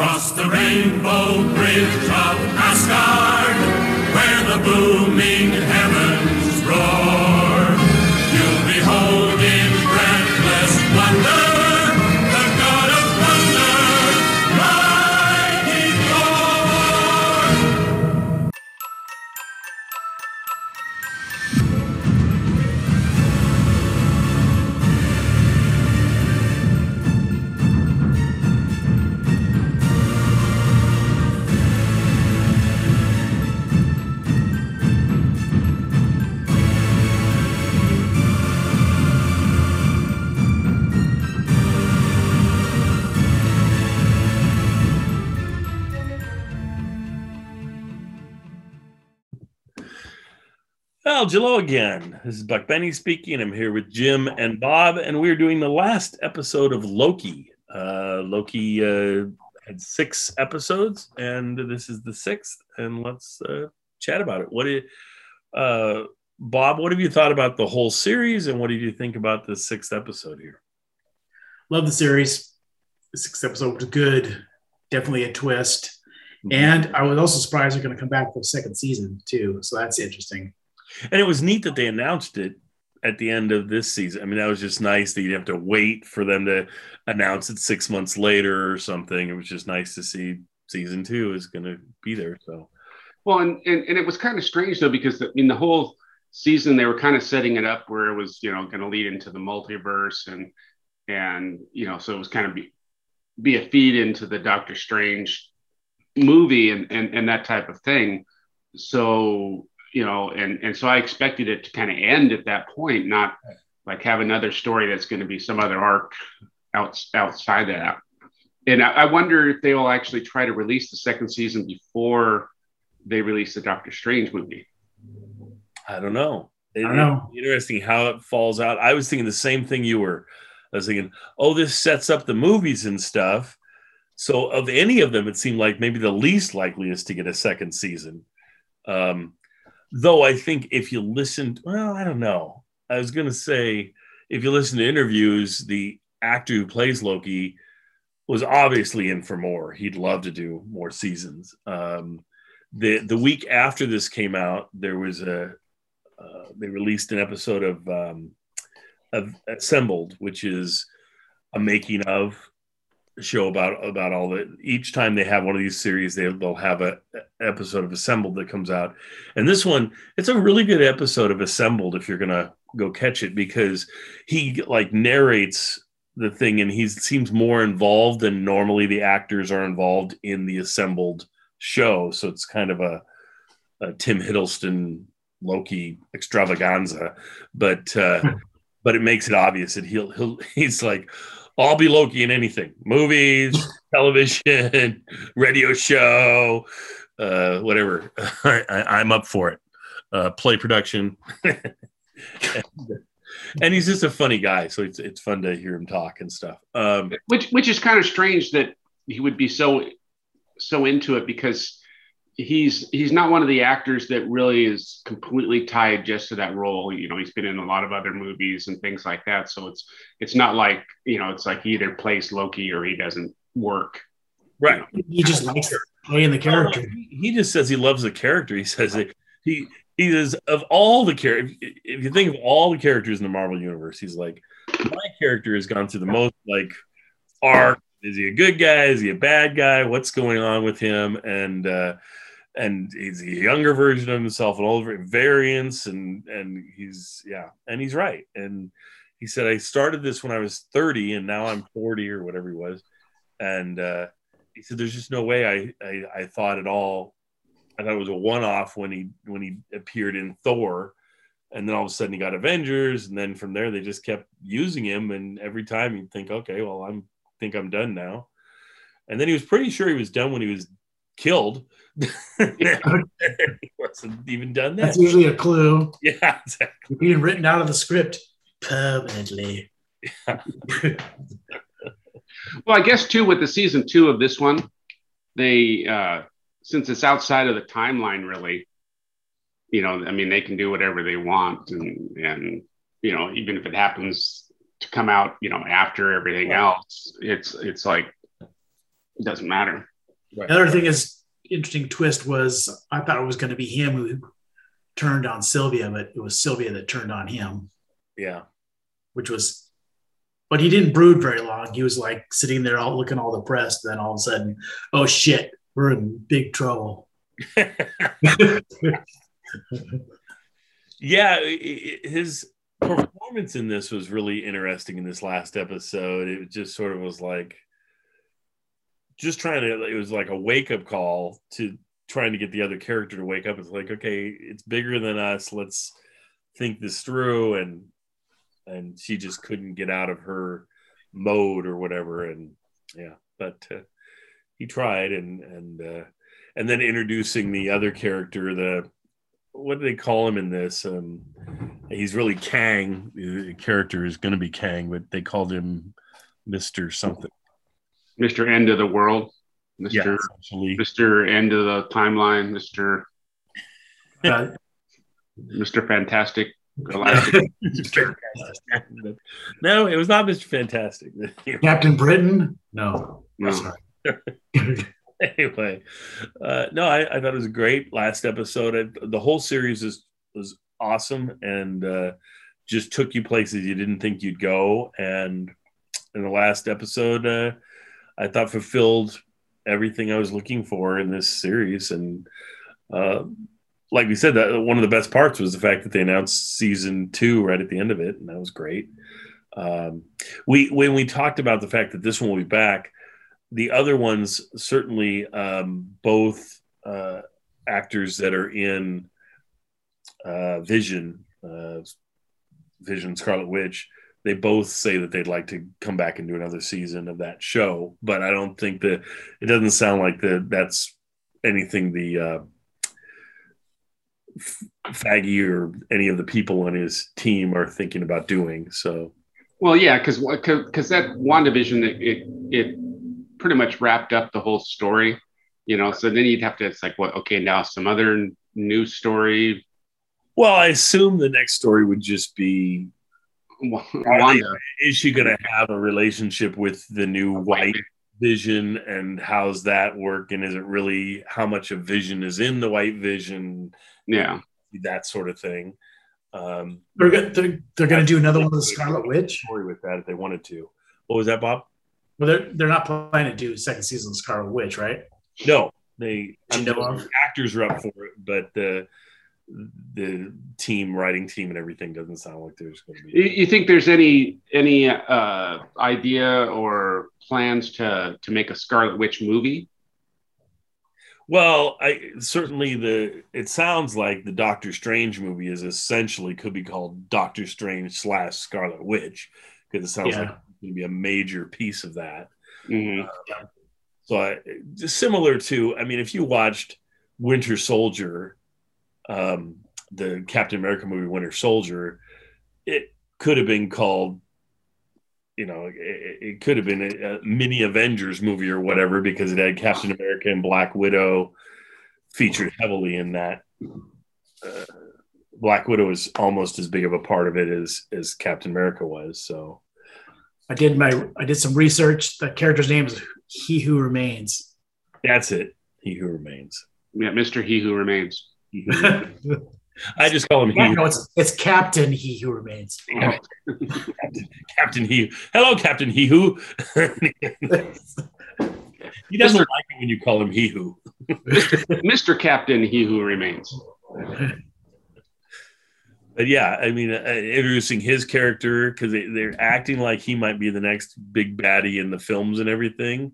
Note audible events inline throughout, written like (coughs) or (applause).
Cross the rainbow bridge of Asgard, where the booming Well, Jello again. This is Buck Benny speaking. I'm here with Jim and Bob, and we're doing the last episode of Loki. Uh, Loki uh, had six episodes, and this is the sixth. And let's uh, chat about it. What did uh, Bob? What have you thought about the whole series, and what did you think about the sixth episode here? Love the series. The sixth episode was good. Definitely a twist. And I was also surprised they're going to come back for the second season too. So that's interesting. And it was neat that they announced it at the end of this season. I mean, that was just nice that you'd have to wait for them to announce it six months later or something. It was just nice to see season two is going to be there. So, Well, and, and and it was kind of strange though because I mean the whole season they were kind of setting it up where it was you know going to lead into the multiverse and and you know so it was kind of be be a feed into the Doctor Strange movie and and and that type of thing. So you know and and so I expected it to kind of end at that point, not like have another story that's going to be some other arc out, outside that. And I, I wonder if they will actually try to release the second season before they release the Doctor Strange movie. I don't know. It- I don't know. Interesting how it falls out. I was thinking the same thing you were. I was thinking, oh, this sets up the movies and stuff. So, of any of them, it seemed like maybe the least likely is to get a second season. Um, though I think if you listened, well, I don't know. I was going to say, if you listen to interviews, the actor who plays Loki was obviously in for more. He'd love to do more seasons. Um, the the week after this came out, there was a uh, they released an episode of um, of Assembled, which is a making of show about about all the each time they have one of these series they, they'll have a, episode of assembled that comes out. And this one it's a really good episode of assembled if you're gonna go catch it because he like narrates the thing and he seems more involved than normally the actors are involved in the assembled show. So it's kind of a, a Tom Hiddleston loki extravaganza but uh (laughs) but it makes it obvious that he'll he'll (laughs) he's like I'll be Loki in anything movies, (laughs) television, radio show, uh, whatever. (laughs) I, am up for it. Uh, play production. and, (laughs) and he's just a funny guy. So it's, it's fun to hear him talk and stuff. Um, Which which is kind of strange that he would be so so into it because he's he's not one of the actors that really is completely tied just to that role. You know, he's been in a lot of other movies and things like that. So it's it's not like you know it's like he either plays Loki or he doesn't work. right. He just likes playing the character. He, he just says he loves the character. He says that he he is of all the characters. If you think of all the characters in the Marvel universe, he's like my character has gone through the most like arc. Is he a good guy? Is he a bad guy? What's going on with him? And uh, and he's a younger version of himself, an older variants, and and he's yeah, and he's right. And he said I started this when I was 30, and now I'm 40 or whatever he was, and uh, he said there's just no way I, I I thought at all. I thought it was a one-off when he when he appeared in Thor, and then all of a sudden he got Avengers, and then from there they just kept using him, and every time you'd think, okay, well I'm think I'm done now, and then he was pretty sure he was done when he was killed. (laughs) he wasn't even done that. That's usually a clue. Yeah, exactly. Being written out of the script permanently. Well, I guess too with the season two of this one, they uh, since it's outside of the timeline, really, you know, I mean, they can do whatever they want, and and you know, even if it happens to come out, you know, after everything else, it's it's like it doesn't matter. Another thing is interesting twist was I thought it was going to be him who turned on Sylvie, but it was Sylvie that turned on him, Yeah. which was. But he didn't brood very long. He was like sitting there, all looking all depressed. Then all of a sudden, oh shit, we're in big trouble. (laughs) (laughs) yeah, i- i- his performance in this was really interesting in this last episode. It just sort of was like just trying to it was like a wake up call to trying to get the other character to wake up. It's like, okay, it's bigger than us. Let's think this through and and she just couldn't get out of her mode or whatever and yeah, but uh, he tried and and uh and then introducing the other character the what do they call him in this? Um, he's really Kang. The character is going to be Kang, but they called him Mister something. Mr. End of the World, Mr. essentially. Mr. End of the Timeline, Mr. Uh, Mr. Fantastic Galactic. (laughs) no, it was not Mister Fantastic. (laughs) Captain Britain? No. No. (laughs) Anyway, uh, no, I, I thought it was a great last episode. I, the whole series is was awesome and uh, just took you places you didn't think you'd go. And in the last episode, uh, I thought fulfilled everything I was looking for in this series. And uh, like we said, that one of the best parts was the fact that they announced season two right at the end of it, and that was great. Um, we when we talked about the fact that this one will be back the other ones certainly um, both uh, actors that are in uh, Vision, uh, Vision Scarlet Witch, they both say that they'd like to come back and do another season of that show. But I don't think that it doesn't sound like that. That's anything the uh, Feige or any of the people on his team are thinking about doing. So Well, yeah, because because that WandaVision it, it it pretty much wrapped up the whole story, you know. So then you'd have to it's like what okay now some other new story. Well, I assume the next story would just be Wanda, is she going to have a relationship with the new white vision and how's that work and is it really how much of vision is in the white vision? Yeah, that sort of thing. Um They're, go- they're, they're going to do another one of the Scarlet Witch. story with that if they wanted to. What was that bob? Well, they're, they're not planning to do second season of Scarlet Witch, right? no they You know of? actors are up for it but the the team writing team and everything doesn't sound like there's going to you, be you think there's any any uh, idea or plans to to make a Scarlet Witch movie? Well, I certainly the it sounds like the Doctor Strange movie is essentially could be called Doctor Strange slash Scarlet Witch because it sounds Yeah. like it's going to be a major piece of that. Mhm. So I, similar to, I mean, if you watched Winter Soldier, um, the Captain America movie Winter Soldier, it could have been called, you know, it, it could have been a, a mini Avengers movie or whatever because it had Captain America and Black Widow featured heavily in that. Uh, Black Widow is almost as big of a part of it as as Captain America was. So I did my I did some research. The character's name is He Who Remains. that's it. He who remains. Yeah, Mister He Who Remains. He who remains. I just call him he. no, it's it's Captain He Who Remains. Captain He. Hello, Captain He Who. (laughs) he doesn't Mr. like it when you call him He Who. Mister Captain He Who Remains. But yeah, I mean, uh, introducing his character because they, they're acting like he might be the next big baddie in the films and everything,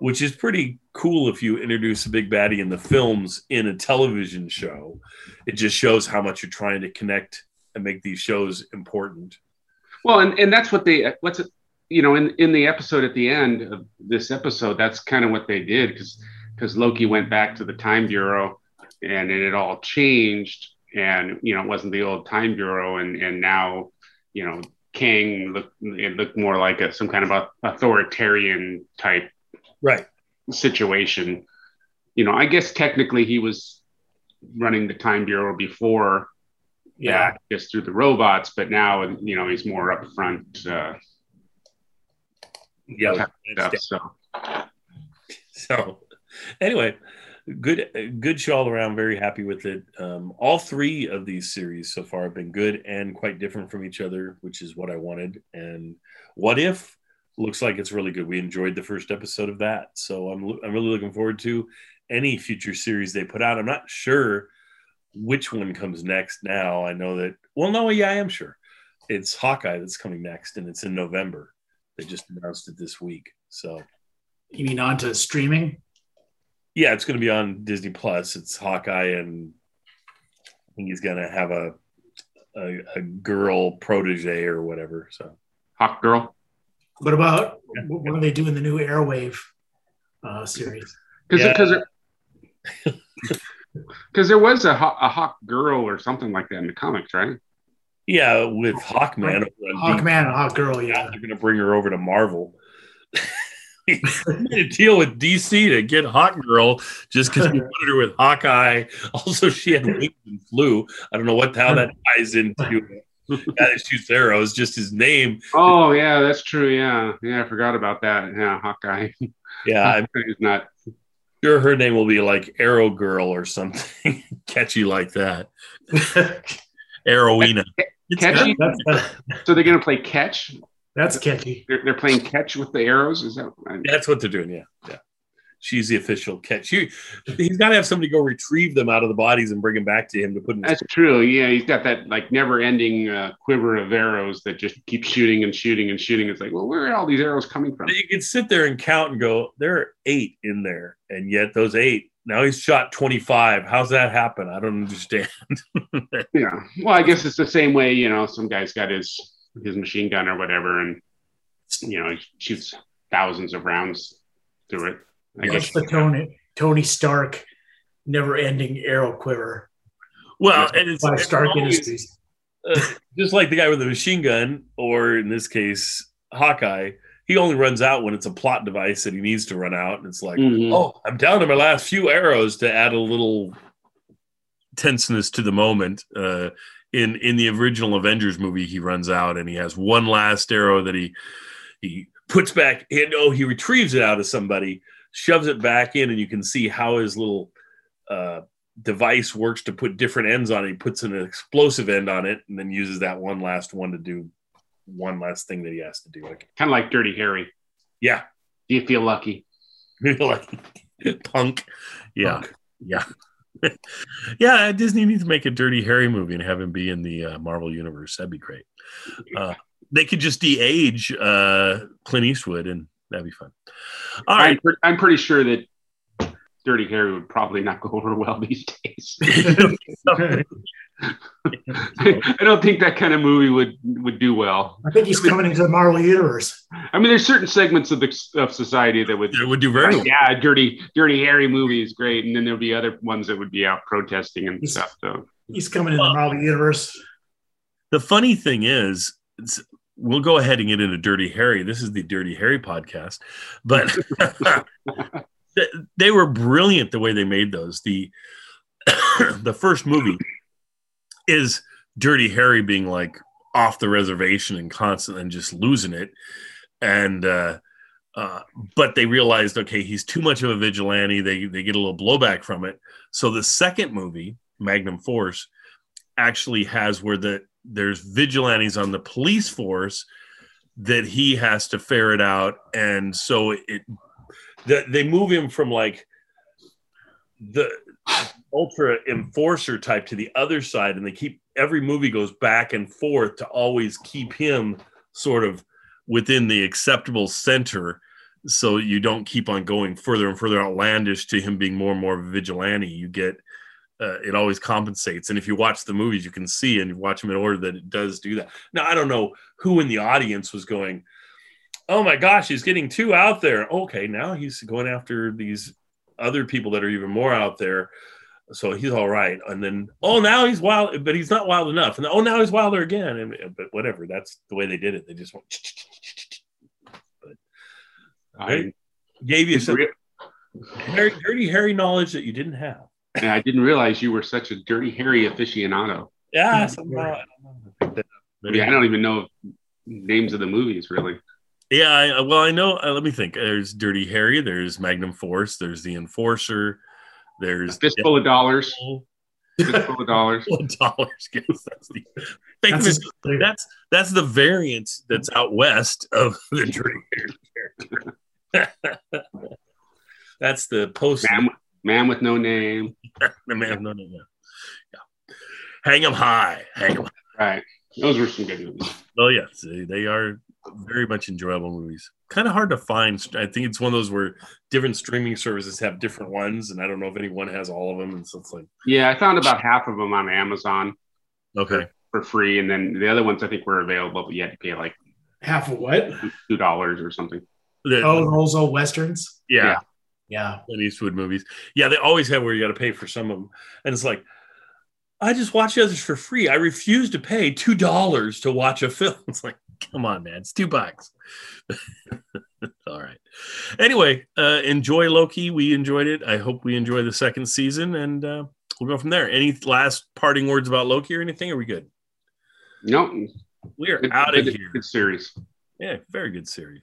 which is pretty cool if you introduce a big baddie in the films in a television show. It just shows how much you're trying to connect and make these shows important. Well, and, and that's what they what's you know in in the episode at the end of this episode that's kind of what they did because because Loki went back to the time bureau and it all changed and you know it wasn't the old time bureau and and now you know Kang looked it looked more like a some kind of a authoritarian type Right. situation. You know, I guess technically he was running the time bureau before Yeah. that just through the robots, but now you know he's more upfront uh, Yeah. stuff. So So, anyway, good good show all around. Very happy with it. Um, all three of these series so far have been good and quite different from each other, which is what I wanted. And what if looks like it's really good. We enjoyed the first episode of that, so I'm I'm really looking forward to any future series they put out. I'm not sure which one comes next. Now I know that. Well, no, yeah, I am sure. It's Hawkeye that's coming next, and it's in November. They just announced it this week. So, You mean onto streaming? yeah, it's going to be on Disney Plus. It's Hawkeye, and I think he's going to have a, a a girl protege or whatever. So, Hawk Girl. What about what are they doing the new Airwave uh, series? Because Yeah. because because (laughs) there was a, a Hawk Girl or something like that in the comics, right? yeah, with Hawkman, over D- Hawkman and Hawk Girl, yeah, yeah. they're going to bring her over to Marvel. He made a deal with DC to get Hawk Girl just because he wanted her with Hawkeye. (laughs) Also, she had wings and flew. I don't know what how that ties into the (laughs) guy that shoots arrows. Just his name. Oh yeah, that's true. Yeah, yeah, I forgot about that. Yeah, Hawkeye. Yeah, I'm He's not. sure her name will be like Arrow Girl or something (laughs) catchy like that. (laughs) Arrowina. Catchy? So they're gonna play catch. that's catchy. They're, they're playing catch with the arrows. Is that? That's what they're doing. Yeah, yeah. She's the official catch. She, he's got to have somebody go retrieve them out of the bodies and bring them back to him to put in. That's true. Yeah, he's got that like never-ending uh, quiver of arrows that just keep shooting and shooting and shooting. It's like, well, where are all these arrows coming from? you can sit there and count and go, there are eight in there, and yet those eight. Now he's shot twenty five. How's that happen? I don't understand. (laughs) Yeah. Well, I guess it's the same way. You know, some guy's got his his machine gun or whatever, and you know, he shoots thousands of rounds through it. I That's guess. the Tony Tony Stark never-ending arrow quiver well, and it's, by Stark always- Industries. uh, just like the guy with the machine gun, or in this case, Hawkeye. He only runs out when it's a plot device that he needs to run out, and it's like, Mhm. oh, I'm down to my last few arrows to add a little tenseness to the moment. Uh, in in the original Avengers movie, he runs out and he has one last arrow that he he puts back. And oh, he retrieves it out of somebody, shoves it back in, and you can see how his little uh, device works to put different ends on it. He puts an explosive end on it, and then uses that one last one to do one last thing that he has to do. Like, Kind of like Dirty Harry. yeah, Do you feel lucky? (laughs) Feel like punk. Yeah. Punk. Yeah. (laughs) yeah, Disney needs to make a Dirty Harry movie and have him be in the uh, Marvel universe. That'd be great. Uh, they could just de-age uh, Clint Eastwood, and that'd be fun. All I'm, right, pre- I'm pretty sure that Dirty Harry would probably not go over well these days. (laughs) (laughs) I don't think that kind of movie would would do well. I think he's coming into the Marvel universe. I mean, there's certain segments of the of society that would it would do very like, well. yeah, dirty, dirty Harry movie is great, and then there'll be other ones that would be out protesting and He's- stuff. So He's coming in the Marvel universe. The funny thing is, it's, we'll go ahead and get into Dirty Harry. This is the Dirty Harry podcast, but (laughs) they were brilliant the way they made those. The (coughs) the first movie is Dirty Harry being like off the reservation and constant and just losing it, and uh, uh, but they realized okay he's too much of a vigilante. They they get a little blowback from it. So the second movie, Magnum Force, actually has where the there's vigilantes on the police force that he has to ferret out. And so it the, they move him from like the ultra enforcer type to the other side and they keep every movie goes back and forth to always keep him sort of within the acceptable center so you don't keep on going further and further outlandish to him being more and more vigilante. You get uh, it always compensates. And if you watch the movies, you can see and you watch them in order that it does do that. Now, I don't know who in the audience was going, oh my gosh, he's getting too out there. Okay, now he's going after these other people that are even more out there. So he's all right. And then, oh, now he's wild, but he's not wild enough. And oh, now he's wilder again. And but whatever, that's the way they did it. They just went, but I, gave you some Harry, dirty Harry knowledge that you didn't have. And I didn't realize you were such a Dirty Harry aficionado. Yeah, Yeah. somehow, I don't know. I picked that up. Yeah, I don't even know names of the movies really. Yeah, I, well, I know. Uh, let me think. There's Dirty Harry. There's Magnum Force. There's the Enforcer. There's Fistful of dollars. Deadpool. Fistful of dollars. (laughs) dollars. Yes, that's the That's, famous a- that's that's the variant that's out west of (laughs) the Dirty Harry character. (laughs) that's the post. Man, man with no name. No, man, no, no, no. Yeah. Hang 'em high. Hang 'em. Right. Those were some good movies. Oh yes, they, they are very much enjoyable movies. Kind of hard to find. I think it's one of those where different streaming services have different ones, and I don't know if anyone has all of them. And so it's like, Yeah, I found about half of them on Amazon okay, for free, and then the other ones I think were available, but you had to pay like half of what? two dollars or something. The- Oh, those old westerns. yeah, yeah. Yeah. Clint Eastwood movies. Yeah, they always have where you got to pay for some of them, and it's like, I just watch the others for free. I refuse to pay two dollars to watch a film. (laughs) It's like, come on, man, it's two bucks. (laughs) All right. Anyway, uh, enjoy Loki. We enjoyed it. I hope we enjoy the second season, and uh, we'll go from there. Any last parting words about Loki or anything? Are we good? No, We are good, out of good- here. Good series. Yeah, very good series.